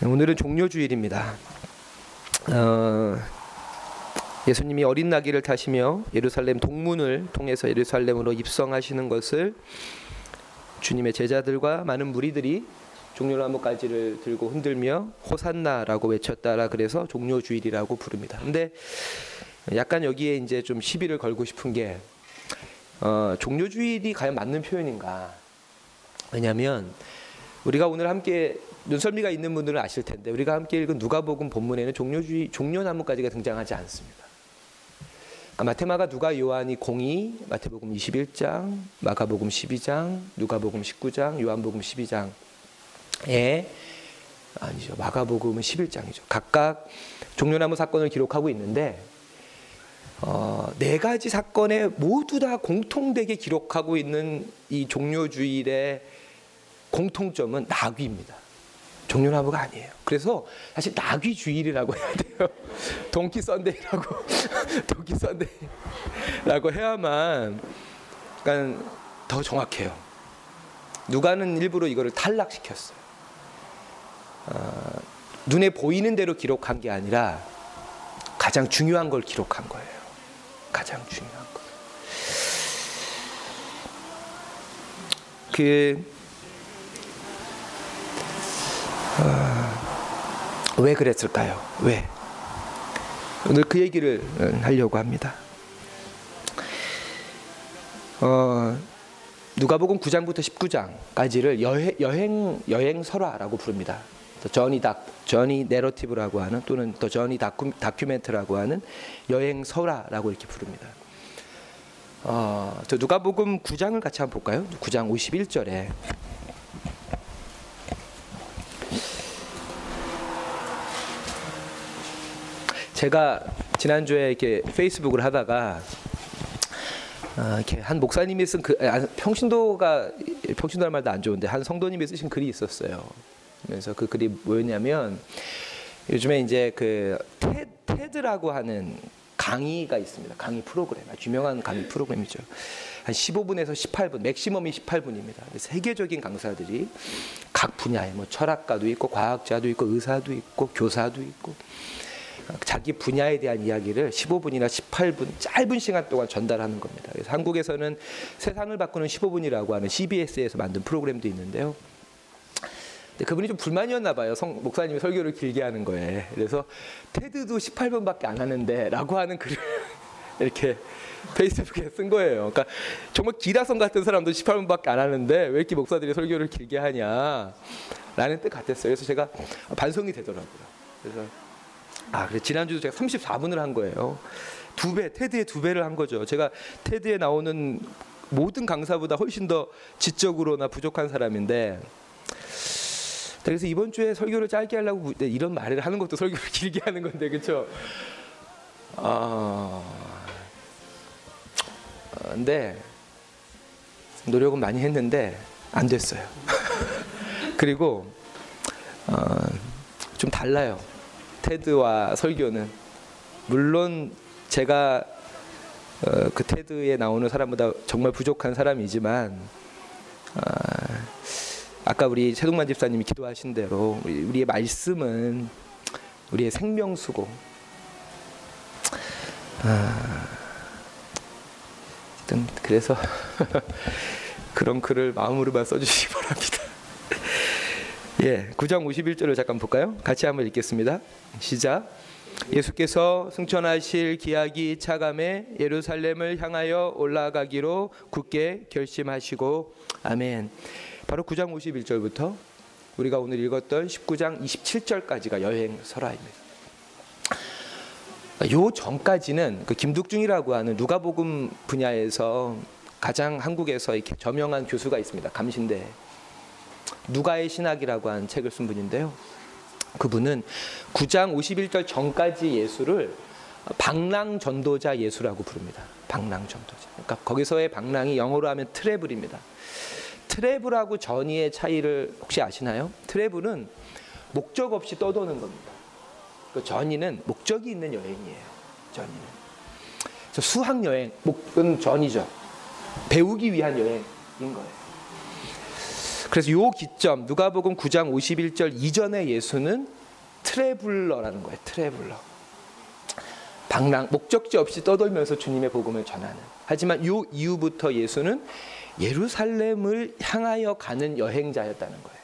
오늘은 종료주일입니다. 어, 예수님이 어린 나귀를 타시며 예루살렘 동문을 통해서 예루살렘으로 입성하시는 것을 주님의 제자들과 많은 무리들이 종려나무 가지를 들고 흔들며 호산나라고 외쳤다라 그래서 종료주일이라고 부릅니다. 근데 약간 여기에 이제 좀 시비를 걸고 싶은 게 어, 종료주일이 과연 맞는 표현인가? 왜냐하면 우리가 오늘 함께 눈썰미가 있는 분들은 아실 텐데 우리가 함께 읽은 누가복음 본문에는 종료주의 종려나무까지가 등장하지 않습니다. 그러니까 마테마가 누가 요한이 공이 마태복음 21장, 마가복음 12장, 누가복음 19장, 요한복음 12장에 아니죠. 마가복음은 11장이죠. 각각 종려나무 사건을 기록하고 있는데 어, 네 가지 사건에 모두 다 공통되게 기록하고 있는 이 종료주일의 공통점은 나귀입니다. 종려나무가 아니에요. 그래서 사실 나귀 주일이라고 해야 돼요. 동키 썬데이라고 동키 썬데이라고 해야만 그러니까 더 정확해요. 누가는 일부러 이거를 탈락시켰어요. 어, 눈에 보이는 대로 기록한 게 아니라 가장 중요한 걸 기록한 거예요. 가장 중요한 거. 그 어, 왜 그랬을까요? 왜? 오늘 그 얘기를 어, 하려고 합니다. 어, 누가복음 9장부터 19장까지를 여행, 여행 여행 설화라고 부릅니다. 저니 다 저니 내러티브라고 하는 또는 더 저니 다큐, 다큐멘트라고 하는 여행 설화라고 이렇게 부릅니다. 어, 저 누가복음 9장을 같이 한번 볼까요? 9장 51절에 제가 지난주에 이렇게 페이스북을 하다가 아, 이렇게 한 목사님이 쓴 그, 아, 평신도가 평신도 할 말도 안 좋은데 한 성도님이 쓰신 글이 있었어요. 그래서 그 글이 뭐였냐면 요즘에 이제 그 테, 테드라고 하는 강의가 있습니다. 강의 프로그램, 유명한 강의 프로그램이죠. 한 15분에서 18분, 맥시멈이 18분입니다. 세계적인 강사들이 각 분야에 뭐 철학가도 있고 과학자도 있고 의사도 있고 교사도 있고 자기 분야에 대한 이야기를 15분이나 18분 짧은 시간 동안 전달하는 겁니다. 그래서 한국에서는 세상을 바꾸는 15분이라고 하는 CBS에서 만든 프로그램도 있는데요. 그분이 좀 불만이었나 봐요. 성, 목사님이 설교를 길게 하는 거에. 그래서 테드도 18분밖에 안 하는데라고 하는 글을 이렇게 페이스북에 쓴 거예요. 그러니까 정말 기라성 같은 사람도 18분밖에 안 하는데 왜 이렇게 목사들이 설교를 길게 하냐 라는 뜻 같았어요. 그래서 제가 반성이 되더라고요. 그래서 아, 그래 지난주도 제가 34분을 한 거예요. 두 배, 테드의 두 배를 한 거죠. 제가 테드에 나오는 모든 강사보다 훨씬 더 지적으로나 부족한 사람인데 그래서 이번 주에 설교를 짧게 하려고 이런 말을 하는 것도 설교를 길게 하는 건데 그렇죠? 아, 근데 노력은 많이 했는데 안 됐어요. 그리고 어, 좀 달라요. 테드와 설교는 물론 제가 어, 그 테드에 나오는 사람보다 정말 부족한 사람이지만 어, 아까 우리 최동만 집사님이 기도하신 대로 우리, 의 말씀은 우리의 생명수고 아, 그래서 그런 글을 마음으로만 써주시기 바랍니다. 예, 9장 51절을 잠깐 볼까요? 같이 한번 읽겠습니다. 시작. 예수께서 승천하실 기약이 차감해 예루살렘을 향하여 올라가기로 굳게 결심하시고 아멘. 바로 9장 51절부터 우리가 오늘 읽었던 19장 27절까지가 여행 설화입니다. 요 전까지는 그 김득중이라고 하는 누가복음 분야에서 가장 한국에서 저명한 교수가 있습니다. 감신대 누가의 신학이라고 하는 책을 쓴 분인데요. 그분은 9장 51절 전까지 예수를 방랑 전도자 예수라고 부릅니다. 방랑 전도자. 그러니까 거기서의 방랑이 영어로 하면 travel입니다. travel하고 journey의 차이를 혹시 아시나요? travel은 목적 없이 떠도는 겁니다. 그 journey는 목적이 있는 여행이에요. journey는. 수학 여행, 목은 journey죠. 배우기 위한 여행인 거예요. 그래서 요 기점 누가복음 9장 51절 이전의 예수는 traveler라는 거예요. traveler. 방랑 목적지 없이 떠돌면서 주님의 복음을 전하는. 하지만 요 이후부터 예수는 예루살렘을 향하여 가는 여행자였다는 거예요.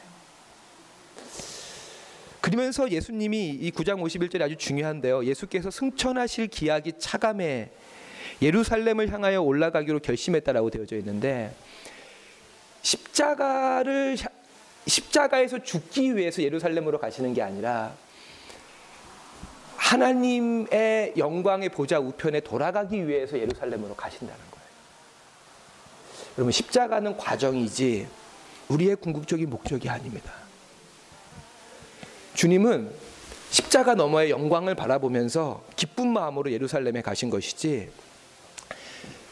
그러면서 예수님이 이 9장 51절이 아주 중요한데요. 예수께서 승천하실 기약이 차감해 예루살렘을 향하여 올라가기로 결심했다라고 되어져 있는데 십자가를 십자가에서 죽기 위해서 예루살렘으로 가시는 게 아니라 하나님의 영광의 보좌 우편에 돌아가기 위해서 예루살렘으로 가신다는 거예요. 여러분 십자가는 과정이지 우리의 궁극적인 목적이 아닙니다. 주님은 십자가 너머의 영광을 바라보면서 기쁜 마음으로 예루살렘에 가신 것이지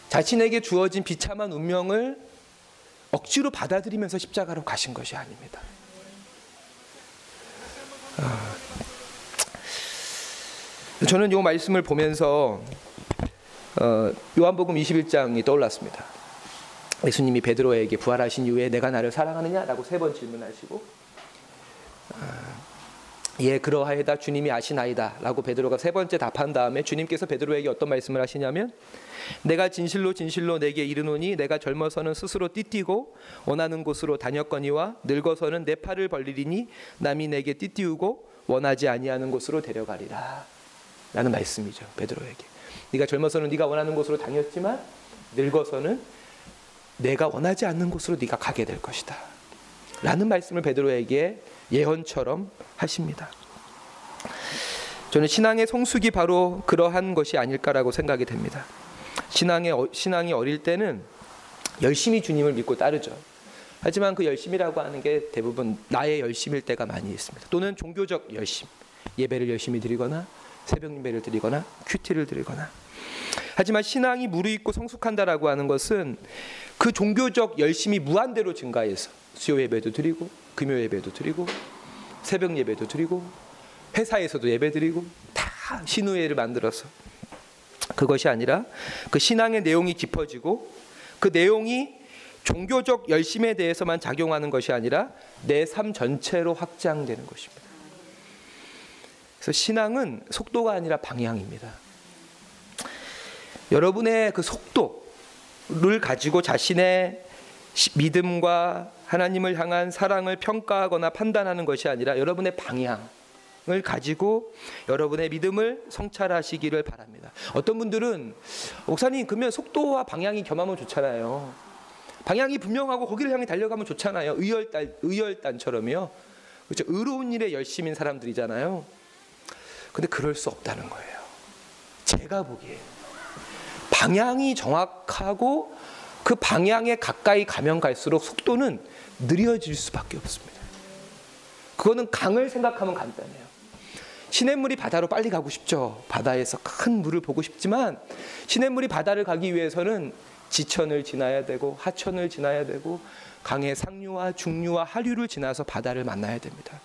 자신에게 주어진 비참한 운명을 억지로 받아들이면서 십자가로 가신 것이 아닙니다. 아, 저는 이 말씀을 보면서 어, 요한복음 21장이 떠올랐습니다. 예수님이 베드로에게 부활하신 이후에 내가 나를 사랑하느냐라고 세 번 질문하시고 어, 예 그러하이다 주님이 아시나이다라고 베드로가 세 번째 답한 다음에 주님께서 베드로에게 어떤 말씀을 하시냐면 내가 진실로 진실로 내게 이르노니 내가 젊어서는 스스로 띠띠고 원하는 곳으로 다녔거니와 늙어서는 내 팔을 벌리리니 남이 내게 띠띠우고 원하지 아니하는 곳으로 데려가리라. 라는 말씀이죠. 베드로에게. 네가 젊어서는 네가 원하는 곳으로 다녔지만 늙어서는 내가 원하지 않는 곳으로 네가 가게 될 것이다. 라는 말씀을 베드로에게 예언처럼 하십니다. 저는 신앙의 성숙이 바로 그러한 것이 아닐까라고 생각이 됩니다. 신앙의 어, 신앙이 어릴 때는 열심히 주님을 믿고 따르죠. 하지만 그 열심이라고 하는 게 대부분 나의 열심일 때가 많이 있습니다. 또는 종교적 열심, 예배를 열심히 드리거나 새벽 예배를 드리거나 큐티를 드리거나 하지만 신앙이 무르익고 성숙한다라고 하는 것은 그 종교적 열심이 무한대로 증가해서 수요 예배도 드리고 금요 예배도 드리고 새벽 예배도 드리고 회사에서도 예배 드리고 다 신우회를 만들어서 그것이 아니라 그 신앙의 내용이 깊어지고 그 내용이 종교적 열심에 대해서만 작용하는 것이 아니라 내 삶 전체로 확장되는 것입니다. 그래서 신앙은 속도가 아니라 방향입니다. 여러분의 그 속도를 가지고 자신의 믿음과 하나님을 향한 사랑을 평가하거나 판단하는 것이 아니라 여러분의 방향을 가지고 여러분의 믿음을 성찰하시기를 바랍니다. 어떤 분들은 목사님 그러면 속도와 방향이 겸하면 좋잖아요. 방향이 분명하고 거기를 향해 달려가면 좋잖아요. 의열단 의열단처럼요. 그렇죠. 의로운 일에 열심인 사람들이잖아요. 근데 그럴 수 없다는 거예요. 제가 보기에 방향이 정확하고 그 방향에 가까이 가면 갈수록 속도는 느려질 수밖에 없습니다. 그거는 강을 생각하면 간단해요. 시냇물이 바다로 빨리 가고 싶죠. 바다에서 큰 물을 보고 싶지만 시냇물이 바다를 가기 위해서는 지천을 지나야 되고 하천을 지나야 되고 강의 상류와 중류와 하류를 지나서 바다를 만나야 됩니다.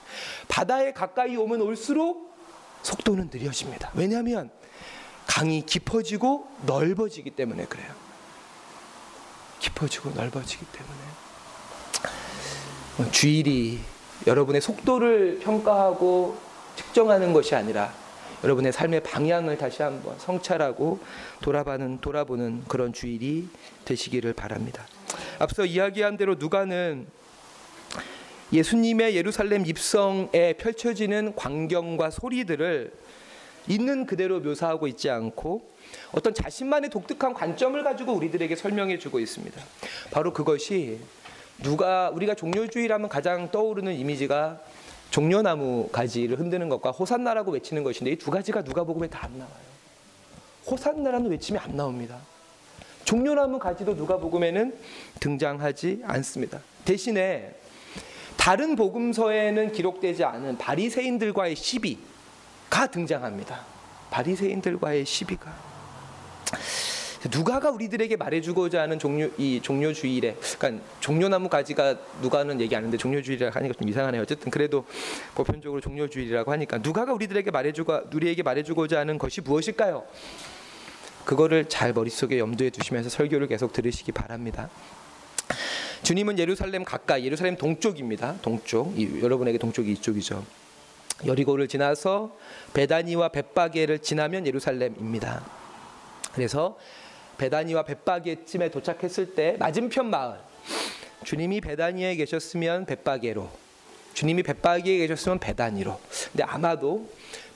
바다에 가까이 오면 올수록 속도는 느려집니다. 왜냐하면 강이 깊어지고 넓어지기 때문에 그래요. 깊어지고 넓어지기 때문에 어, 주일이 여러분의 속도를 평가하고 측정하는 것이 아니라 여러분의 삶의 방향을 다시 한번 성찰하고 돌아보는 돌아보는 그런 주일이 되시기를 바랍니다. 앞서 이야기한 대로 누가는 예수님의 예루살렘 입성에 펼쳐지는 광경과 소리들을 있는 그대로 묘사하고 있지 않고 어떤 자신만의 독특한 관점을 가지고 우리들에게 설명해 주고 있습니다. 바로 그것이 누가 우리가 종료주의라면 가장 떠오르는 이미지가 종려나무 가지를 흔드는 것과 호산나라고 외치는 것인데 이 두 가지가 누가 복음에 다안 나와요. 호산나라는 외침이 안 나옵니다. 종려나무 가지도 누가 복음에는 등장하지 않습니다. 대신에 다른 복음서에는 기록되지 않은 바리새인들과의 시비 가 등장합니다. 바리새인들과의 시비가 누가가 우리들에게 말해주고자 하는 종료 이 종료주일에 그러니까 종려나무 가지가 누가는 얘기하는데 종료주일이라 하니까 좀 이상하네요. 어쨌든 그래도 보편적으로 종료주일이라고 하니까 누가가 우리들에게 말해주고 우리에게 말해주고자 하는 것이 무엇일까요? 그거를 잘 머릿속에 염두에 두시면서 설교를 계속 들으시기 바랍니다. 주님은 예루살렘 가까이 예루살렘 동쪽입니다. 동쪽. 이, 여러분에게 동쪽이 이쪽이죠. 여리고를 지나서 베다니와 벳바게를 지나면 예루살렘입니다. 그래서 베다니와 벳바게쯤에 도착했을 때 맞은편 마을 주님이 베다니에 계셨으면 벳바게로 주님이 벳바게에 계셨으면 베다니로 근데 아마도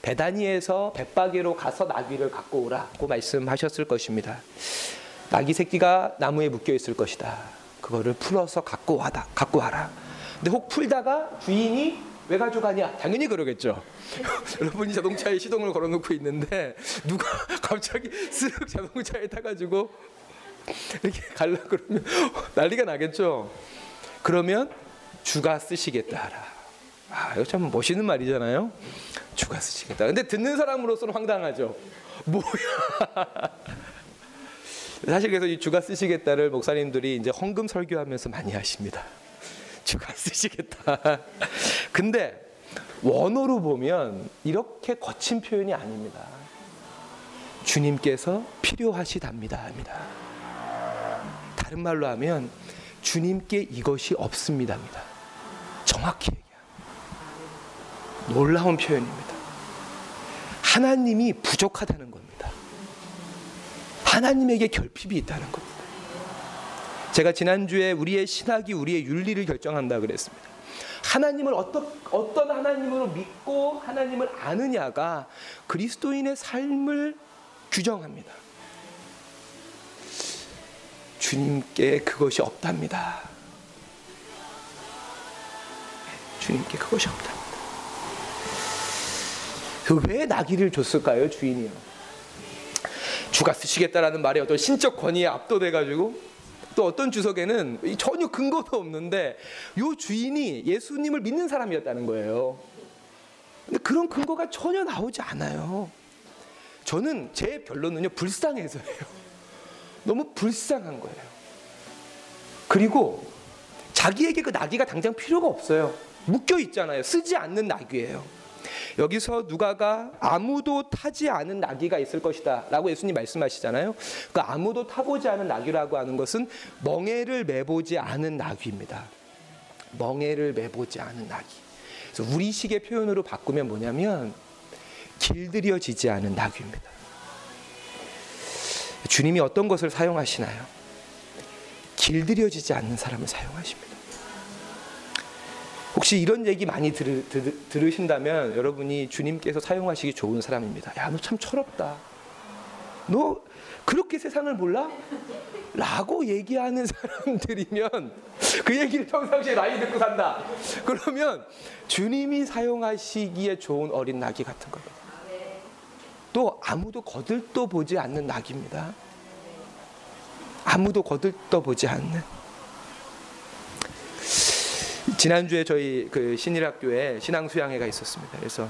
베다니에서 벳바게로 가서 나귀를 갖고 오라고 말씀하셨을 것입니다. 나귀 새끼가 나무에 묶여 있을 것이다. 그거를 풀어서 갖고 와다. 갖고 와라. 근데 혹 풀다가 주인이 왜 가져가냐? 당연히 그러겠죠. 여러분이 자동차에 시동을 걸어놓고 있는데 누가 갑자기 쓱 자동차에 타가지고 이렇게 갈라 그러면 난리가 나겠죠. 그러면 주가 쓰시겠다 하라. 아, 이거 참 멋있는 말이잖아요. 주가 쓰시겠다. 근데 듣는 사람으로서는 황당하죠. 뭐야? 사실 그래서 이 주가 쓰시겠다를 목사님들이 이제 헌금 설교하면서 많이 하십니다. 주가 쓰시겠다. 근데 원어로 보면 이렇게 거친 표현이 아닙니다. 주님께서 필요하시답니다. 합니다. 다른 말로 하면 주님께 이것이 없습니다입니다. 정확히 얘기합니다. 놀라운 표현입니다. 하나님이 부족하다는 겁니다. 하나님에게 결핍이 있다는 겁니다. 제가 지난주에 우리의 신학이 우리의 윤리를 결정한다 그랬습니다. 하나님을 어떤, 어떤 하나님으로 믿고 하나님을 아느냐가 그리스도인의 삶을 규정합니다. 주님께 그것이 없답니다. 주님께 그것이 없답니다. 왜 나귀를 줬을까요, 주인이요? 주가 쓰시겠다라는 말에 어떤 신적 권위에 압도돼 가지고 또 어떤 주석에는 전혀 근거도 없는데 요 주인이 예수님을 믿는 사람이었다는 거예요. 근데 그런 근거가 전혀 나오지 않아요. 저는 제 결론은요 불쌍해서예요. 너무 불쌍한 거예요. 그리고 자기에게 그 나귀가 당장 필요가 없어요. 묶여 있잖아요. 쓰지 않는 나귀예요. 여기서 누가가 아무도 타지 않은 나귀가 있을 것이다라고 예수님 말씀하시잖아요. 그 아무도 타보지 않은 나귀라고 하는 것은 멍에를 매보지 않은 나귀입니다. 멍에를 매보지 않은 나귀. 그래서 우리식의 표현으로 바꾸면 뭐냐면 길들여지지 않은 나귀입니다. 주님이 어떤 것을 사용하시나요? 길들여지지 않는 사람을 사용하십니다. 혹시 이런 얘기 많이 들, 들, 들 으신다면 여러분이 주님께서 사용하시기 좋은 사람입니다. 야, 너 참 철없다. 너 그렇게 세상을 몰라? 라고 얘기하는 사람들이면 그 얘기를 평상시에 많이 듣고 산다. 그러면 주님이 사용하시기에 좋은 어린 나귀 같은 겁니다. 또 아무도 거들떠 보지 않는 낙입니다. 아무도 거들떠 보지 않는. 지난주에 저희 그 신일학교에 신앙 수양회가 있었습니다. 그래서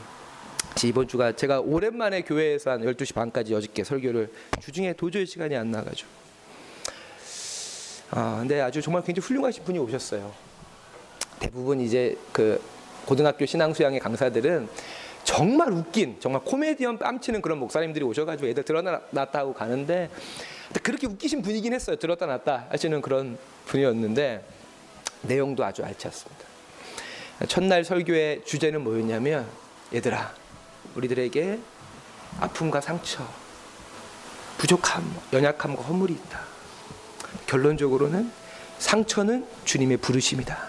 이번 주가 제가 오랜만에 교회에서 한 12시 반까지 어저께 설교를 주중에 도저히 시간이 안 나가지고. 아, 근데 아주 정말 굉장히 훌륭하신 분이 오셨어요. 대부분 이제 그 고등학교 신앙 수양회 강사들은 정말 웃긴 정말 코미디언 뺨치는 그런 목사님들이 오셔가지고 애들 하고 가는데 그렇게 웃기신 분이긴 했어요. 들었다 놨다 하시는 그런 분이었는데 내용도 아주 알찼습니다. 첫날 설교의 주제는 뭐였냐면 얘들아 우리들에게 아픔과 상처, 부족함, 연약함과 허물이 있다. 결론적으로는 상처는 주님의 부르심이다.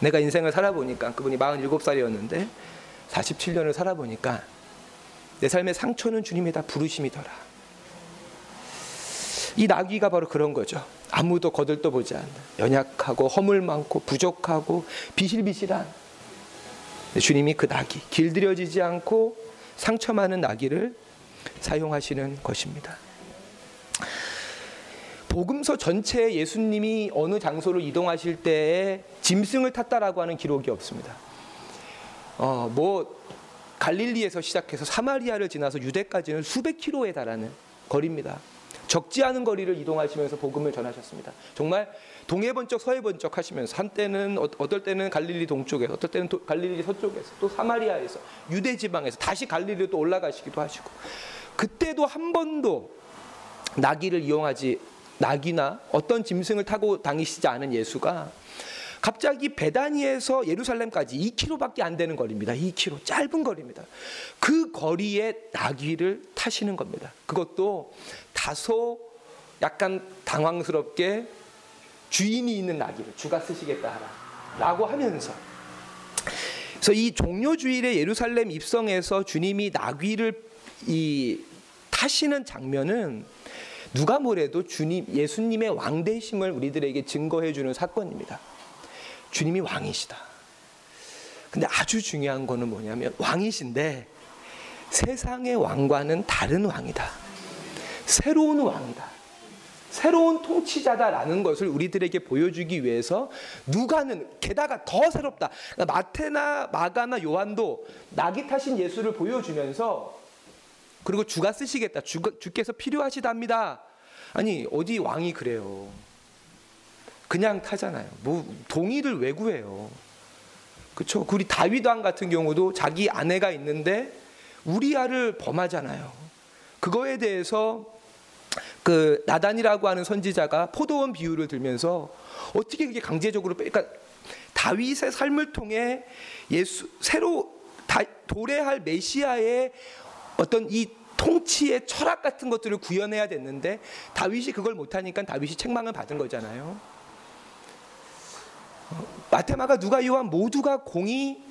내가 인생을 살아보니까 그분이 47살이었는데 47년을 살아보니까 내 삶의 상처는 주님의 다 부르심이더라. 이 나귀가 바로 그런 거죠. 아무도 거들떠 보지 않는 연약하고 허물 많고 부족하고 비실비실한 주님이 그 나귀 길들여지지 않고 상처 많은 나귀를 사용하시는 것입니다. 복음서 전체에 예수님이 어느 장소로 이동하실 때에 짐승을 탔다라고 하는 기록이 없습니다. 어, 뭐 갈릴리에서 시작해서 사마리아를 지나서 유대까지는 수백 킬로에 달하는 거리입니다. 적지 않은 거리를 이동하시면서 복음을 전하셨습니다. 정말 동해 번쩍 서해 번쩍 하시면서 한때는 어, 어떨 때는 갈릴리 동쪽에서 어떨 때는 도, 갈릴리 서쪽에서 또 사마리아에서 유대 지방에서 다시 갈릴리로 또 올라가시기도 하시고 그때도 한 번도 나귀를 이용하지 낙이나 어떤 짐승을 타고 다니시지 않은 예수가 갑자기 베다니에서 예루살렘까지 2km밖에 안 되는 거리입니다. 2km 짧은 거리입니다. 그 거리에 나귀를 타시는 겁니다. 그것도 다소 약간 당황스럽게 주인이 있는 나귀를 주가 쓰시겠다 하라라고 하면서 그래서 이 종료주일에 예루살렘 입성해서 주님이 나귀를 이 타시는 장면은 누가 뭐래도 주님 예수님의 왕대심을 우리들에게 증거해 주는 사건입니다. 주님이 왕이시다. 근데 아주 중요한 거는 뭐냐면 왕이신데 세상의 왕과는 다른 왕이다. 새로운 왕이다. 새로운 통치자다라는 것을 우리들에게 보여주기 위해서 누가는 게다가 더 새롭다. 그러니까 마테나 마가나 요한도 낙이 타신 예수를 보여주면서 그리고 주가 쓰시겠다. 주, 주께서 필요하시답니다. 아니 어디 왕이 그래요. 그냥 타잖아요. 뭐 동의를 왜 구해요? 그렇죠. 우리 다윗 왕 같은 경우도 자기 아내가 있는데 우리아를 범하잖아요. 그거에 대해서 그 나단이라고 하는 선지자가 포도원 비유를 들면서 어떻게 그게 강제적으로 빼? 그러니까 다윗의 삶을 통해 예수 새로 다, 도래할 메시아의 어떤 이 통치의 철학 같은 것들을 구현해야 됐는데 다윗이 그걸 못하니까 다윗이 책망을 받은 거잖아요. 마테마가 누가 요한 모두가 공이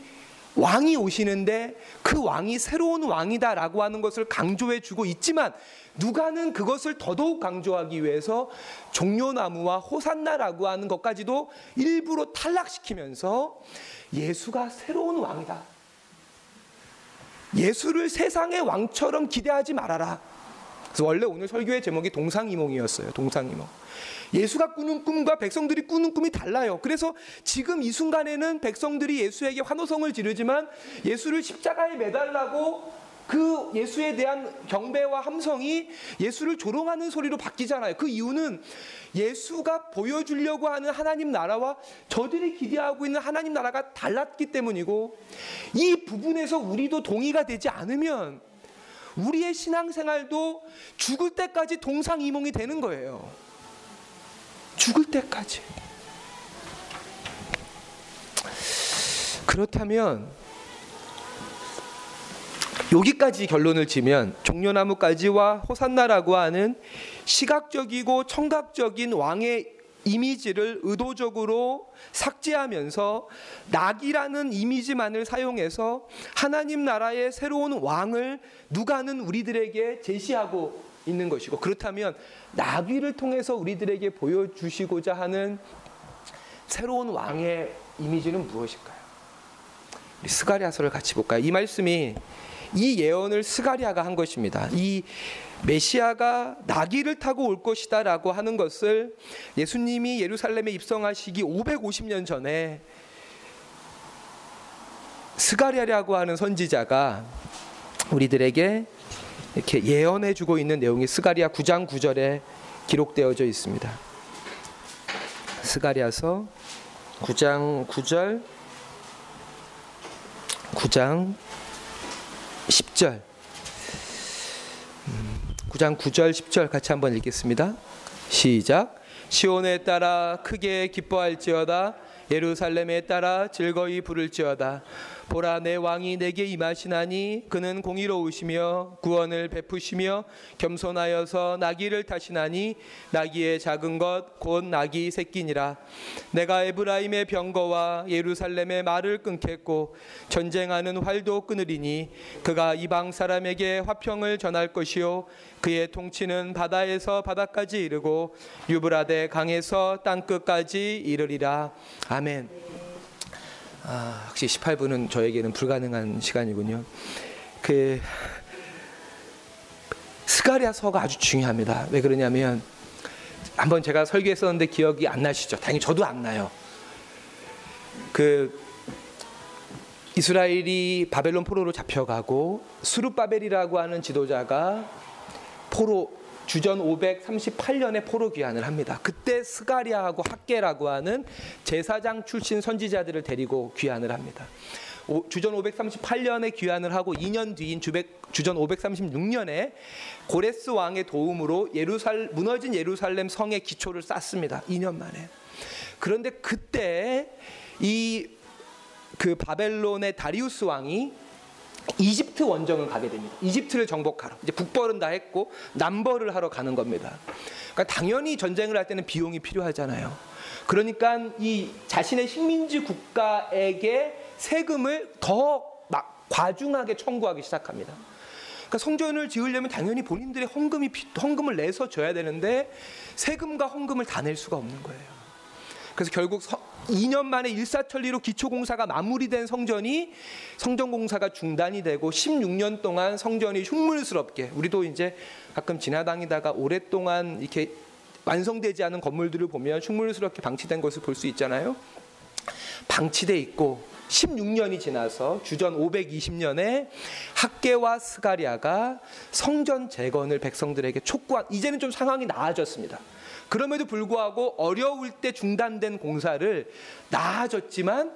왕이 오시는데 그 왕이 새로운 왕이다라고 하는 것을 강조해 주고 있지만 누가는 그것을 더더욱 강조하기 위해서 종려나무와 호산나라고 하는 것까지도 일부러 탈락시키면서 예수가 새로운 왕이다. 예수를 세상의 왕처럼 기대하지 말아라. 그래서 원래 오늘 설교의 제목이 동상이몽이었어요. 동상이몽. 예수가 꾸는 꿈과 백성들이 꾸는 꿈이 달라요. 그래서 지금 이 순간에는 백성들이 예수에게 환호성을 지르지만 예수를 십자가에 매달라고 그 예수에 대한 경배와 함성이 예수를 조롱하는 소리로 바뀌잖아요. 그 이유는 예수가 보여주려고 하는 하나님 나라와 저들이 기대하고 있는 하나님 나라가 달랐기 때문이고 이 부분에서 우리도 동의가 되지 않으면 우리의 신앙생활도 죽을 때까지 동상이몽이 되는 거예요. 죽을 때까지. 그렇다면 여기까지 결론을 지면 종려나무까지와 호산나라고 하는 시각적이고 청각적인 왕의 이미지를 의도적으로 삭제하면서 낙이라는 이미지만을 사용해서 하나님 나라의 새로운 왕을 누가는 우리들에게 제시하고 있는 것이고 그렇다면 나귀를 통해서 우리들에게 보여주시고자 하는 새로운 왕의 이미지는 무엇일까요? 스가랴서를 같이 볼까요? 이 말씀이 이 예언을 스가랴가 한 것입니다. 이 메시아가 나귀를 타고 올 것이다라고 하는 것을 예수님이 예루살렘에 입성하시기 550년 전에 스가랴라고 하는 선지자가 우리들에게 이렇게 예언해 주고 있는 내용이 스가랴 9장 9절에 기록되어져 있습니다. 스가랴서 9장 9절 9장 10절 9장 9절 10절 같이 한번 읽겠습니다. 시작 시온의 딸아 크게 기뻐할지어다 예루살렘에 따라 즐거이 부를지어다 보라 내 왕이 내게 임하시나니 그는 공의로우시며 구원을 베푸시며 겸손하여서 나귀를 타시나니 나귀의 작은 것 곧 나귀 새끼니라 내가 에브라임의 병거와 예루살렘의 말을 끊겠고 전쟁하는 활도 끊으리니 그가 이방 사람에게 화평을 전할 것이요 그의 통치는 바다에서 바다까지 이르고 유브라데 강에서 땅 끝까지 이르리라 아멘. 아, 확실히 18분은 저에게는 불가능한 시간이군요. 그 스가리아서가 아주 중요합니다. 왜 그러냐면 한번 제가 설교했었는데 기억이 안 나시죠? 당연히 저도 안 나요. 그 이스라엘이 바벨론 포로로 잡혀가고 수르바벨이라고 하는 지도자가 포로 주전 538년에 포로 귀환을 합니다. 그때 스가랴하고 학개라고 하는 제사장 출신 선지자들을 데리고 귀환을 합니다. 오, 주전 538년에 귀환을 하고 2년 뒤인 주백, 주전 536년에 고레스 왕의 도움으로 예루살 무너진 예루살렘 성의 기초를 쌓습니다. 2년 만에. 그런데 그때 이 그 바벨론의 다리우스 왕이 이집트 원정을 가게 됩니다. 이집트를 정복하러 이제 북벌은 다 했고 남벌을 하러 가는 겁니다. 그러니까 당연히 전쟁을 할 때는 비용이 필요하잖아요. 그러니까 이 자신의 식민지 국가에게 세금을 더 막 과중하게 청구하기 시작합니다. 그러니까 성전을 지으려면 당연히 본인들의 헌금이 헌금을 내서 줘야 되는데 세금과 헌금을 다 낼 수가 없는 거예요. 그래서 결국 2년 만에 일사천리로 기초 공사가 마무리된 성전이 성전 공사가 중단이 되고 16년 동안 성전이 흉물스럽게 우리도 이제 가끔 지나다니다가 오랫동안 이렇게 완성되지 않은 건물들을 보면 흉물스럽게 방치된 것을 볼 수 있잖아요. 방치돼 있고 16년이 지나서 주전 520년에 학계와 스가리아가 성전 재건을 백성들에게 촉구한 이제는 좀 상황이 나아졌습니다. 그럼에도 불구하고 어려울 때 중단된 공사를 나아졌지만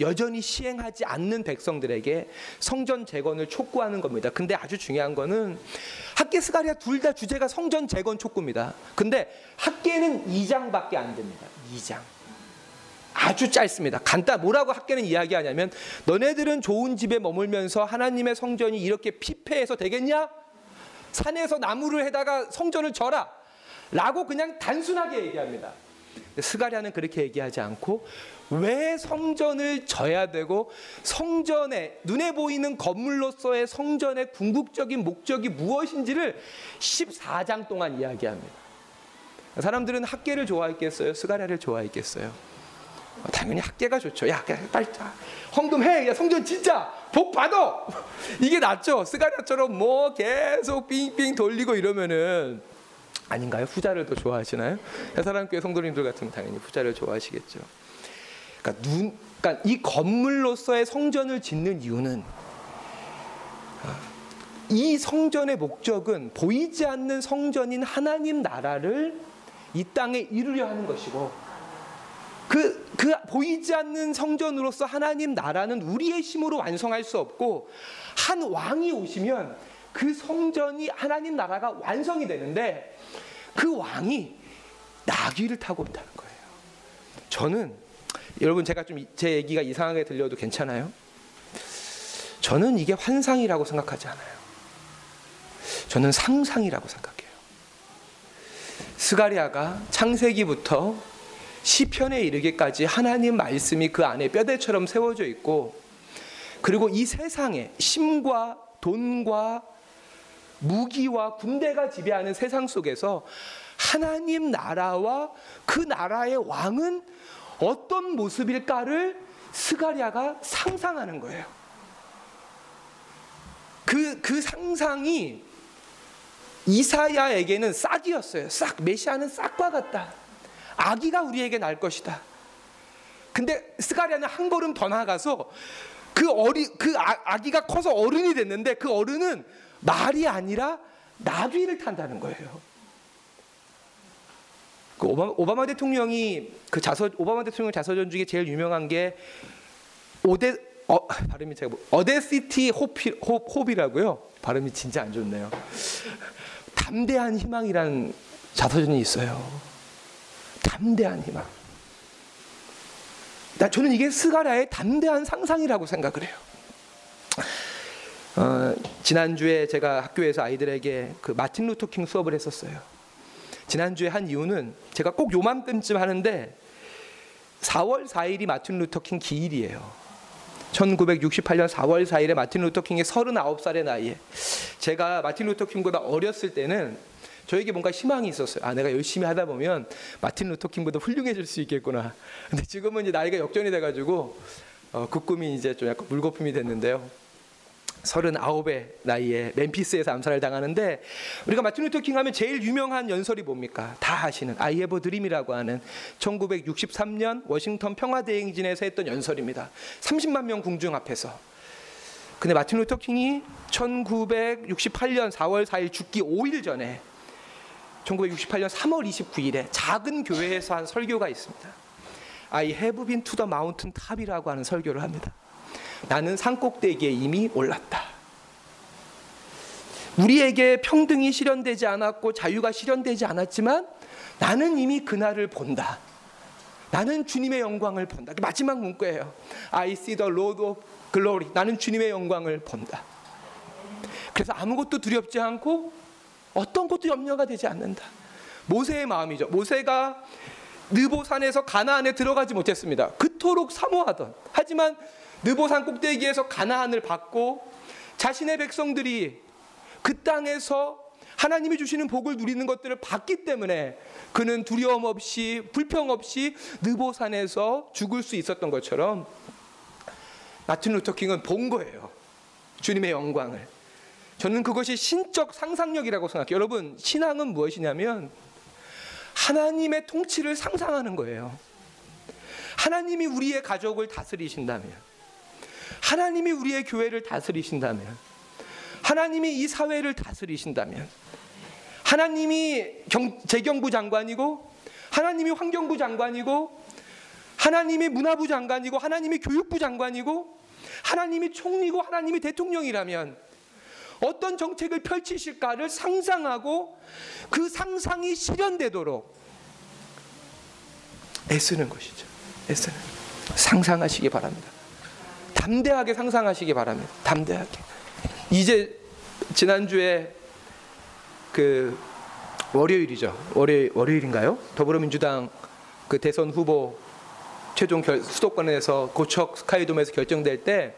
여전히 시행하지 않는 백성들에게 성전 재건을 촉구하는 겁니다. 근데 아주 중요한 거는 학계 스가리아 둘 다 주제가 성전 재건 촉구입니다. 근데 학계는 2장밖에 안 됩니다. 2장. 아주 짧습니다. 간단 뭐라고 학계는 이야기하냐면 너네들은 좋은 집에 머물면서 하나님의 성전이 이렇게 피폐해서 되겠냐? 산에서 나무를 해다가 성전을 져라. 라고 그냥 단순하게 얘기합니다. 스가랴는 그렇게 얘기하지 않고 왜 성전을 져야 되고 성전에 눈에 보이는 건물로서의 성전의 궁극적인 목적이 무엇인지를 14장 동안 이야기합니다. 사람들은 학계를 좋아했겠어요? 스가랴를 좋아했겠어요? 당연히 학계가 좋죠. 야, 빨리 헌금해. 야, 성전 진짜 복 받아. 이게 낫죠. 스가랴처럼 뭐 계속 빙빙 돌리고 이러면은 아닌가요? 후자를 더 좋아하시나요? 사랑교회 성도님들 같으면 당연히 후자를 좋아하시겠죠. 그러니까 눈, 그러니까 이 건물로서의 성전을 짓는 이유는 이 성전의 목적은 보이지 않는 성전인 하나님 나라를 이 땅에 이루려 하는 것이고 그, 그 보이지 않는 성전으로서 하나님 나라는 우리의 힘으로 완성할 수 없고 한 왕이 오시면 그 성전이 하나님 나라가 완성이 되는데 그 왕이 나귀를 타고 온다는 거예요. 저는 여러분 제가 좀 제 얘기가 이상하게 들려도 괜찮아요? 저는 이게 환상이라고 생각하지 않아요. 저는 상상이라고 생각해요. 스가리아가 창세기부터 시편에 이르기까지 하나님 말씀이 그 안에 뼈대처럼 세워져 있고 그리고 이 세상에 심과 돈과 무기와 군대가 지배하는 세상 속에서 하나님 나라와 그 나라의 왕은 어떤 모습일까를 스가리아가 상상하는 거예요. 그, 그 상상이 이사야에게는 싹이었어요. 싹. 메시아는 싹과 같다. 아기가 우리에게 날 것이다. 근데 스가리아는 한 걸음 더 나가서 그 어리 그 아, 아기가 커서 어른이 됐는데 그 어른은 말이 아니라 나귀를 탄다는 거예요. 그 오바마, 오바마, 대통령이 그 자서 오바마 대통령 자서전 중에 제일 유명한 게 오데 어, 발음이 제가 뭐, 어데시티 호피, 호, 호비라고요. 발음이 진짜 안 좋네요. 담대한 희망이라는 자서전이 있어요. 담대한 희망. 나 저는 이게 스가랴의 담대한 상상이라고 생각을 해요. 어, 지난주에 제가 학교에서 아이들에게 그 마틴 루터 킹 수업을 했었어요. 지난주에 한 이유는 제가 꼭 요맘때쯤 하는데 4월 4일이 마틴 루터 킹 기일이에요. 1968년 4월 4일에 마틴 루터 킹의 39살의 나이에 제가 마틴 루터 킹보다 어렸을 때는 저에게 뭔가 희망이 있었어요. 아, 내가 열심히 하다 보면 마틴 루터 킹보다 훌륭해질 수 있겠구나. 근데 지금은 이제 나이가 역전이 돼가지고 어, 그 꿈이 이제 좀 약간 물거품이 됐는데요. 39의 나이에 멤피스에서 암살을 당하는데 우리가 마틴 루터 킹 하면 제일 유명한 연설이 뭡니까? 다 아시는 have a dream이라고 하는 1963년 워싱턴 평화 대행진에서 했던 연설입니다. 30만 명 궁중 앞에서. 근데 마틴 루터 킹이 1968년 4월 4일 죽기 5일 전에 1968년 3월 29일에 작은 교회에서 한 설교가 있습니다. I have been to the mountain top이라고 하는 설교를 합니다. 나는 산꼭대기에 이미 올랐다. 우리에게 평등이 실현되지 않았고 자유가 실현되지 않았지만 나는 이미 그날을 본다. 나는 주님의 영광을 본다. 마지막 문구예요. I see the Lord of glory. 나는 주님의 영광을 본다. 그래서 아무것도 두렵지 않고 어떤 것도 염려가 되지 않는다. 모세의 마음이죠. 모세가 느보산에서 가나안에 들어가지 못했습니다. 그토록 사모하던 하지만 느보산 꼭대기에서 가나안을 받고 자신의 백성들이 그 땅에서 하나님이 주시는 복을 누리는 것들을 받기 때문에 그는 두려움 없이 불평 없이 느보산에서 죽을 수 있었던 것처럼 마틴 루터킹은 본 거예요. 주님의 영광을. 저는 그것이 신적 상상력이라고 생각해요. 여러분, 신앙은 무엇이냐면 하나님의 통치를 상상하는 거예요. 하나님이 우리의 가족을 다스리신다면, 하나님이 우리의 교회를 다스리신다면, 하나님이 이 사회를 다스리신다면, 하나님이 경, 재경부 장관이고, 하나님이 환경부 장관이고, 하나님이 문화부 장관이고, 하나님이 교육부 장관이고, 하나님이 총리고, 하나님이 대통령이라면, 어떤 정책을 펼치실까를 상상하고 그 상상이 실현되도록 애쓰는 것이죠. 애쓰는. 상상하시기 바랍니다. 담대하게 상상하시기 바랍니다. 담대하게. 이제 지난주에 그 월요일이죠. 월요일 월요일인가요? 더불어민주당 그 대선 후보 최종 결, 수도권에서 고척 스카이돔에서 결정될 때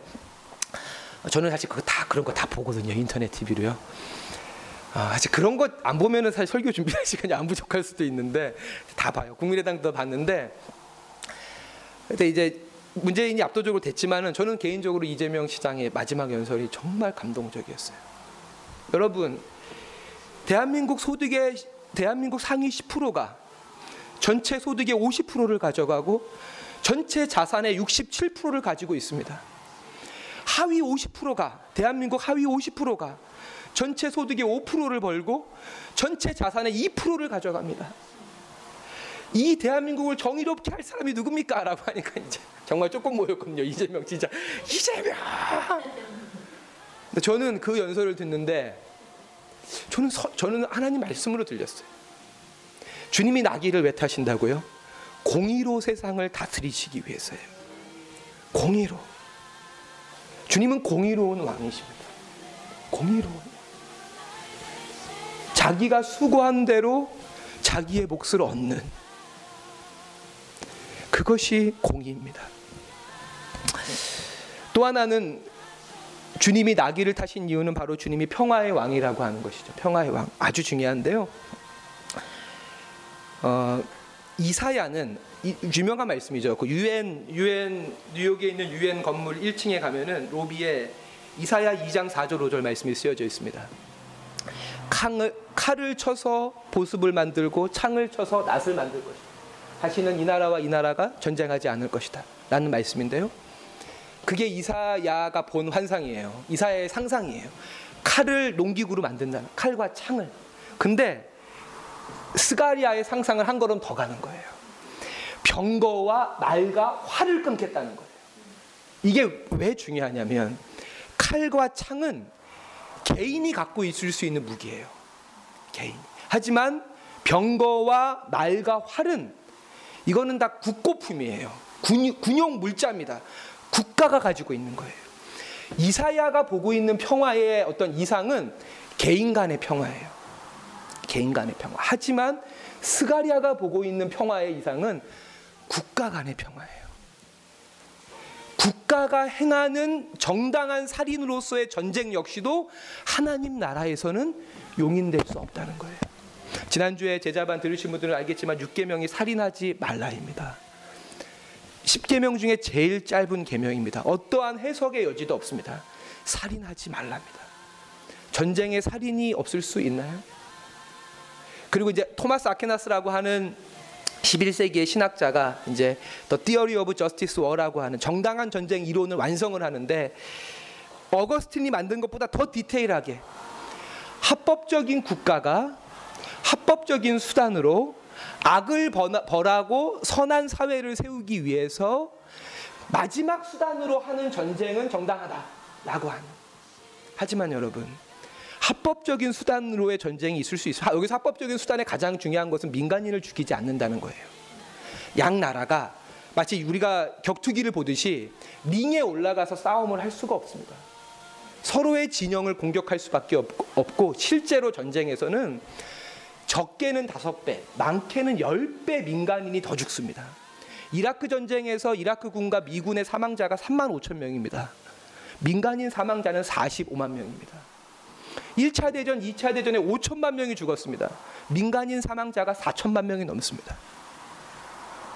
저는 사실 그거 다 그런 거 다 보거든요. 인터넷 TV로요. 아, 사실 그런 것 안 보면은 사실 설교 준비할 시간이 안 부족할 수도 있는데 다 봐요. 국민의당도 봤는데 근데 이제 문재인이 압도적으로 됐지만은 저는 개인적으로 이재명 시장의 마지막 연설이 정말 감동적이었어요. 여러분, 대한민국 소득의 대한민국 상위 10%가 전체 소득의 50%를 가져가고 전체 자산의 67%를 가지고 있습니다. 하위 50%가 대한민국 하위 50%가 전체 소득의 5%를 벌고 전체 자산의 2%를 가져갑니다. 이 대한민국을 정의롭게 할 사람이 누굽니까? 라고 하니까 이제 정말 조금 모였거든요. 이재명 진짜 이재명. 저는 그 연설을 듣는데 저는 서, 저는 하나님 말씀으로 들렸어요. 주님이 나귀를 왜 타신다고요? 공의로 세상을 다스리시기 위해서예요. 공의로. 주님은 공의로운 왕이십니다. 공의로운. 자기가 수고한 대로 자기의 몫을 얻는 그것이 공의입니다. 또 하나는 주님이 나귀를 타신 이유는 바로 주님이 평화의 왕이라고 하는 것이죠. 평화의 왕 아주 중요한데요. 어, 이사야는 유명한 말씀이죠. 그 유엔 유엔 뉴욕에 있는 유엔 건물 1층에 가면은 로비에 이사야 2장 4절 5절 말씀이 쓰여져 있습니다. 칼을, 칼을 쳐서 보습을 만들고 창을 쳐서 낫을 만들 것이다. 다시는 이 나라와 이 나라가 전쟁하지 않을 것이다. 라는 말씀인데요. 그게 이사야가 본 환상이에요. 이사야의 상상이에요. 칼을 농기구로 만든다는 칼과 창을. 근데 스가리아의 상상을 한 걸음 더 가는 거예요. 병거와 말과 활을 끊겠다는 거예요. 이게 왜 중요하냐면 칼과 창은 개인이 갖고 있을 수 있는 무기예요. 개인. 하지만 병거와 말과 활은 이거는 다 국고품이에요. 군용 물자입니다. 국가가 가지고 있는 거예요. 이사야가 보고 있는 평화의 어떤 이상은 개인 간의 평화예요. 개인 간의 평화. 하지만 스가리아가 보고 있는 평화의 이상은 국가 간의 평화예요. 국가가 행하는 정당한 살인으로서의 전쟁 역시도 하나님 나라에서는 용인될 수 없다는 거예요. 지난주에 제자반 들으신 분들은 알겠지만 6계명이 살인하지 말라입니다. 10계명 중에 제일 짧은 계명입니다. 어떠한 해석의 여지도 없습니다. 살인하지 말랍니다. 전쟁에 살인이 없을 수 있나요? 그리고 이제 토마스 아케나스라고 하는 11세기의 신학자가 이제 The Theory of Justice War라고 하는 정당한 전쟁 이론을 완성을 하는데 어거스틴이 만든 것보다 더 디테일하게 합법적인 국가가 합법적인 수단으로 악을 벌하고 선한 사회를 세우기 위해서 마지막 수단으로 하는 전쟁은 정당하다라고 하는. 하지만 여러분 합법적인 수단으로의 전쟁이 있을 수 있어. 여기서 합법적인 수단의 가장 중요한 것은 민간인을 죽이지 않는다는 거예요. 양 나라가 마치 우리가 격투기를 보듯이 링에 올라가서 싸움을 할 수가 없습니다. 서로의 진영을 공격할 수밖에 없고 실제로 전쟁에서는 적게는 다섯 배, 많게는 열 배 민간인이 더 죽습니다. 이라크 전쟁에서 이라크 군과 미군의 사망자가 3만 5천 명입니다. 민간인 사망자는 45만 명입니다. 1차 대전, 2차 대전에 5천만 명이 죽었습니다. 민간인 사망자가 4천만 명이 넘습니다.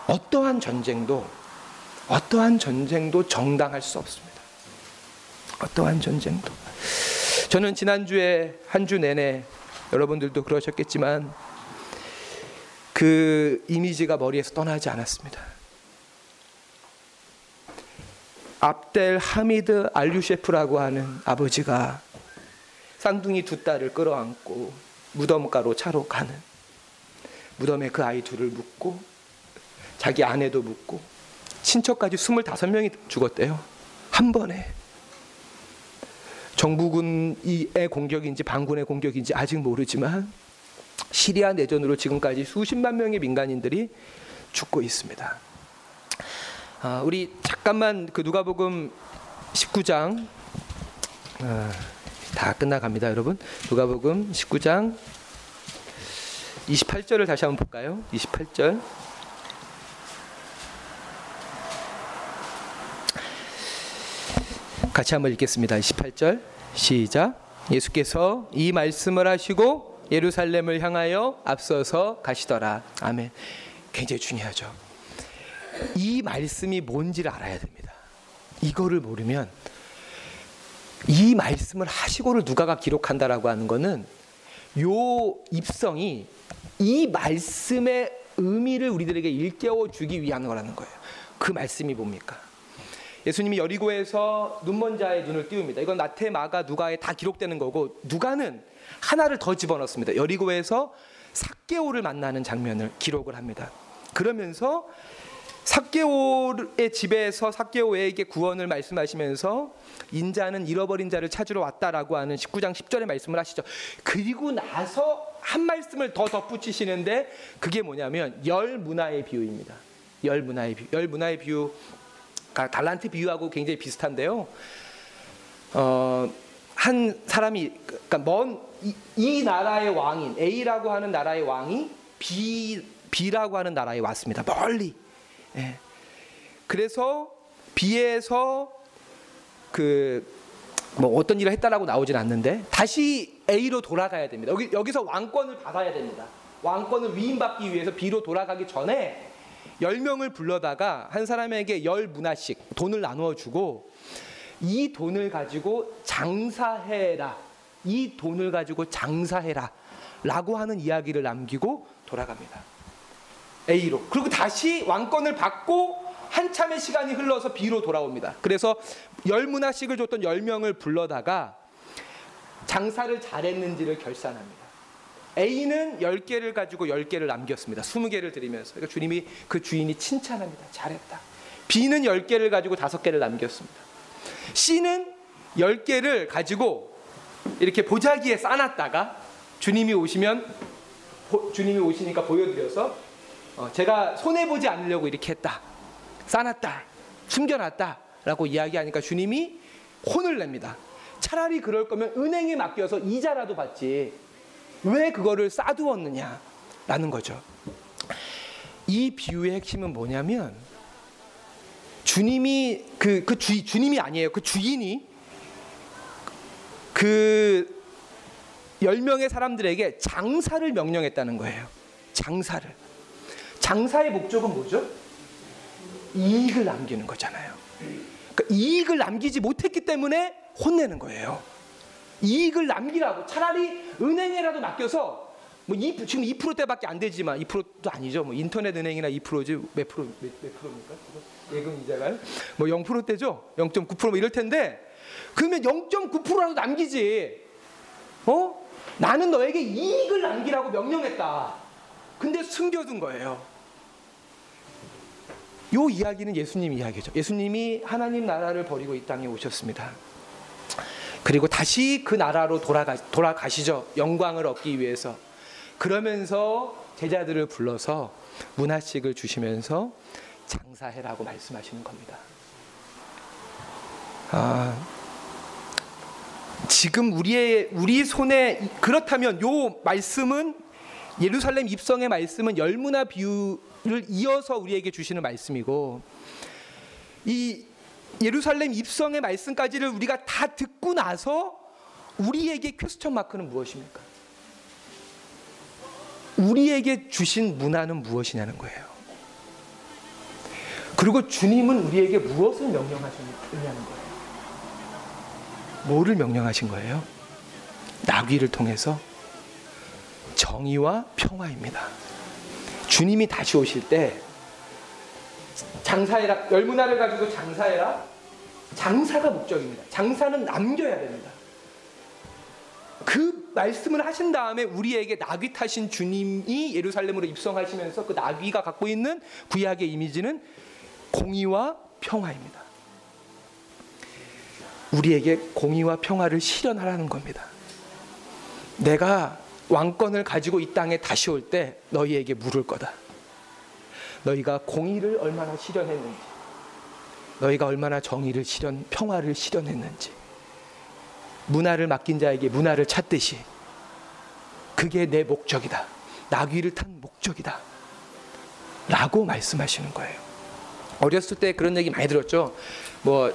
어떠한 전쟁도 어떠한 전쟁도 정당할 수 없습니다. 어떠한 전쟁도. 저는 지난주에 한 주 내내 여러분들도 그러셨겠지만 그 이미지가 머리에서 떠나지 않았습니다. 압델 하미드 알류셰프라고 하는 아버지가 쌍둥이 두 딸을 끌어안고 무덤가로 차로 가는 무덤에 그 아이 둘을 묻고 자기 아내도 묻고 친척까지 25명이 죽었대요. 한 번에. 정부군의 공격인지 반군의 공격인지 아직 모르지만 시리아 내전으로 지금까지 수십만 명의 민간인들이 죽고 있습니다. 아, 우리 잠깐만 그 누가복음 19장 아, 다 끝나갑니다, 여러분. 누가복음 19장 28절을 다시 한번 볼까요? 28절. 같이 한번 읽겠습니다. 28절. 시작. 예수께서 이 말씀을 하시고 예루살렘을 향하여 앞서서 가시더라. 아멘. 굉장히 중요하죠. 이 말씀이 뭔지를 알아야 됩니다. 이거를 모르면 이 말씀을 하시고를 누가가 기록한다라고 하는 거는 요 입성이 이 말씀의 의미를 우리들에게 일깨워 주기 위한 거라는 거예요. 그 말씀이 뭡니까? 예수님이 여리고에서 눈먼 자의 눈을 띄웁니다. 이건 나태, 마가, 누가에 다 기록되는 거고 누가는 하나를 더 집어넣습니다. 여리고에서 삭개오를 만나는 장면을 기록을 합니다. 그러면서 삭개오의 집에서 삭개오에게 구원을 말씀하시면서 인자는 잃어버린 자를 찾으러 왔다라고 하는 19장 10절의 말씀을 하시죠. 그리고 나서 한 말씀을 더 덧붙이시는데 그게 뭐냐면 열 문화의 비유입니다. 열 문화의 비유. 열 문화의 비유 달란트 비유하고 굉장히 비슷한데요. 어, 한 사람이 그러니까 먼이 이 나라의 왕인 A라고 하는 나라의 왕이 B B라고 하는 나라에 왔습니다. 멀리. 예. 그래서 B에서 그 뭐 어떤 일을 했다라고 나오진 않는데 다시 A로 돌아가야 됩니다. 여기 여기서 왕권을 받아야 됩니다. 왕권을 위임받기 위해서 B로 돌아가기 전에 열 명을 불러다가 한 사람에게 열 문화씩 돈을 나누어 주고 이 돈을 가지고 장사해라. 이 돈을 가지고 장사해라. 라고 하는 이야기를 남기고 돌아갑니다. A로. 그리고 다시 왕권을 받고 한참의 시간이 흘러서 B로 돌아옵니다. 그래서 열 문화씩을 줬던 열 명을 불러다가 장사를 잘했는지를 결산합니다. A는 10개를 가지고 10개를 남겼습니다. 20개를 드리면서. 그러니까 주님이 그 주인이 칭찬합니다. 잘했다. B는 10개를 가지고 5개를 남겼습니다. C는 10개를 가지고 이렇게 보자기에 싸놨다가 주님이 오시면 주님이 오시니까 보여드려서 어, 제가 손해 보지 않으려고 이렇게 했다. 싸놨다. 숨겨놨다라고 이야기하니까 주님이 혼을 냅니다. 차라리 그럴 거면 은행에 맡겨서 이자라도 받지. 왜 그거를 싸두었느냐라는 거죠. 이 비유의 핵심은 뭐냐면 주님이 그, 그 주, 주님이 아니에요. 그 주인이 그 10명의 사람들에게 장사를 명령했다는 거예요. 장사를. 장사의 목적은 뭐죠? 이익을 남기는 거잖아요. 그러니까 이익을 남기지 못했기 때문에 혼내는 거예요. 이익을 남기라고 차라리 은행에라도 맡겨서 뭐 2, 지금 2%대밖에 안 되지만 2%도 아니죠. 뭐 인터넷 은행이나 2%지 몇 프로 몇, 몇 프로입니까? 예금 이자가 뭐 0%대죠. 0.9%뭐 이럴 텐데 그러면 0.9%라도 남기지. 어? 나는 너에게 이익을 남기라고 명령했다. 근데 숨겨둔 거예요. 요 이야기는 예수님 이야기죠. 예수님이 하나님 나라를 버리고 이 땅에 오셨습니다. 그리고 다시 그 나라로 돌아가 돌아가시죠. 영광을 얻기 위해서. 그러면서 제자들을 불러서 문화식을 주시면서 장사해라고 말씀하시는 겁니다. 아, 지금 우리의 우리 손에 그렇다면 요 말씀은 예루살렘 입성의 말씀은 열무나 비유 를 이어서 우리에게 주시는 말씀이고 이 예루살렘 입성의 말씀까지를 우리가 다 듣고 나서 우리에게 퀘스천 마크는 무엇입니까? 우리에게 주신 문화는 무엇이냐는 거예요. 그리고 주님은 우리에게 무엇을 명령하셨냐는 거예요. 뭐를 명령하신 거예요? 나귀를 통해서 정의와 평화입니다. 주님이 다시 오실 때 장사해라 열문화를 가지고 장사해라 장사가 목적입니다. 장사는 남겨야 됩니다. 그 말씀을 하신 다음에 우리에게 나귀 타신 주님이 예루살렘으로 입성하시면서 그 나귀가 갖고 있는 구약의 이미지는 공의와 평화입니다. 우리에게 공의와 평화를 실현하라는 겁니다. 내가 왕권을 가지고 이 땅에 다시 올 때 너희에게 물을 거다. 너희가 공의를 얼마나 실현했는지, 너희가 얼마나 정의를 실현, 평화를 실현했는지, 문화를 맡긴 자에게 문화를 찾듯이 그게 내 목적이다. 나귀를 탄 목적이다. 라고 말씀하시는 거예요. 어렸을 때 그런 얘기 많이 들었죠. 뭐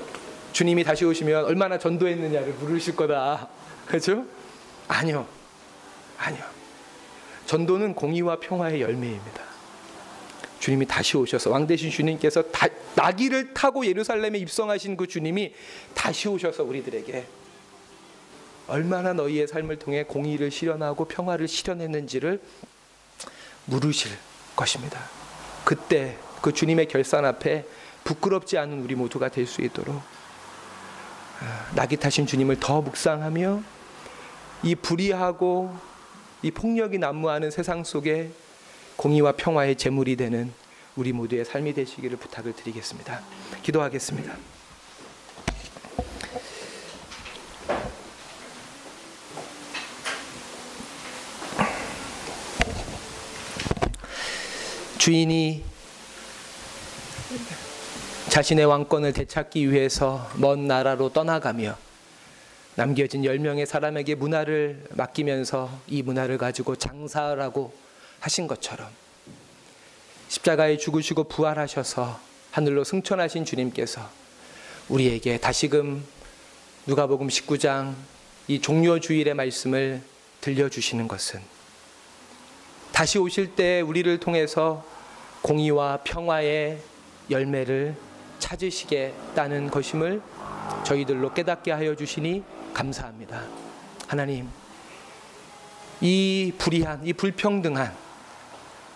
주님이 다시 오시면 얼마나 전도했느냐를 물으실 거다. 그렇죠? 아니요. 아니요. 전도는 공의와 평화의 열매입니다. 주님이 다시 오셔서 왕 대신 주님께서 다, 나귀를 타고 예루살렘에 입성하신 그 주님이 다시 오셔서 우리들에게 얼마나 너희의 삶을 통해 공의를 실현하고 평화를 실현했는지를 물으실 것입니다. 그때 그 주님의 결산 앞에 부끄럽지 않은 우리 모두가 될 수 있도록 아, 낙이 타신 주님을 더 묵상하며 이 불의하고 이 폭력이 난무하는 세상 속에 공의와 평화의 제물이 되는 우리 모두의 삶이 되시기를 부탁을 드리겠습니다. 기도하겠습니다. 주인이 자신의 왕권을 되찾기 위해서 먼 나라로 떠나가며 남겨진 10명의 사람에게 문화를 맡기면서 이 문화를 가지고 장사하라고 하신 것처럼 십자가에 죽으시고 부활하셔서 하늘로 승천하신 주님께서 우리에게 다시금 누가복음 19장 이 종료 주일의 말씀을 들려주시는 것은 다시 오실 때 우리를 통해서 공의와 평화의 열매를 찾으시겠다는 것임을 저희들로 깨닫게 하여 주시니 감사합니다. 하나님, 이 불의한, 이 불평등한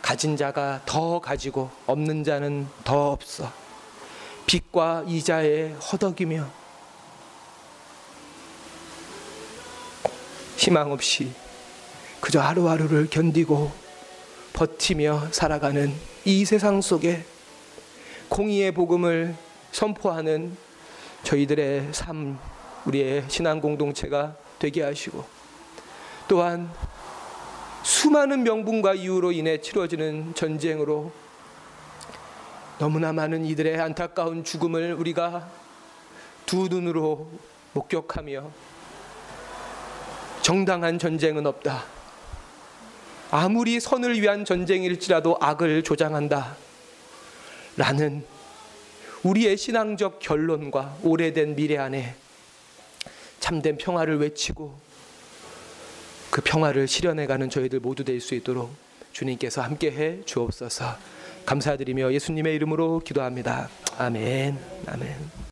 가진 자가 더 가지고 없는 자는 더 없어. 빚과 이자에 허덕이며 희망 없이 그저 하루하루를 견디고 버티며 살아가는 이 세상 속에 공의의 복음을 선포하는 저희들의 삶, 우리의 신앙 공동체가 되게 하시고 또한 수많은 명분과 이유로 인해 치러지는 전쟁으로 너무나 많은 이들의 안타까운 죽음을 우리가 두 눈으로 목격하며 정당한 전쟁은 없다. 아무리 선을 위한 전쟁일지라도 악을 조장한다. 라는 우리의 신앙적 결론과 오래된 미래 안에 참된 평화를 외치고 그 평화를 실현해가는 저희들 모두 될 수 있도록 주님께서 함께해 주옵소서. 감사드리며 예수님의 이름으로 기도합니다. 아멘. 아멘.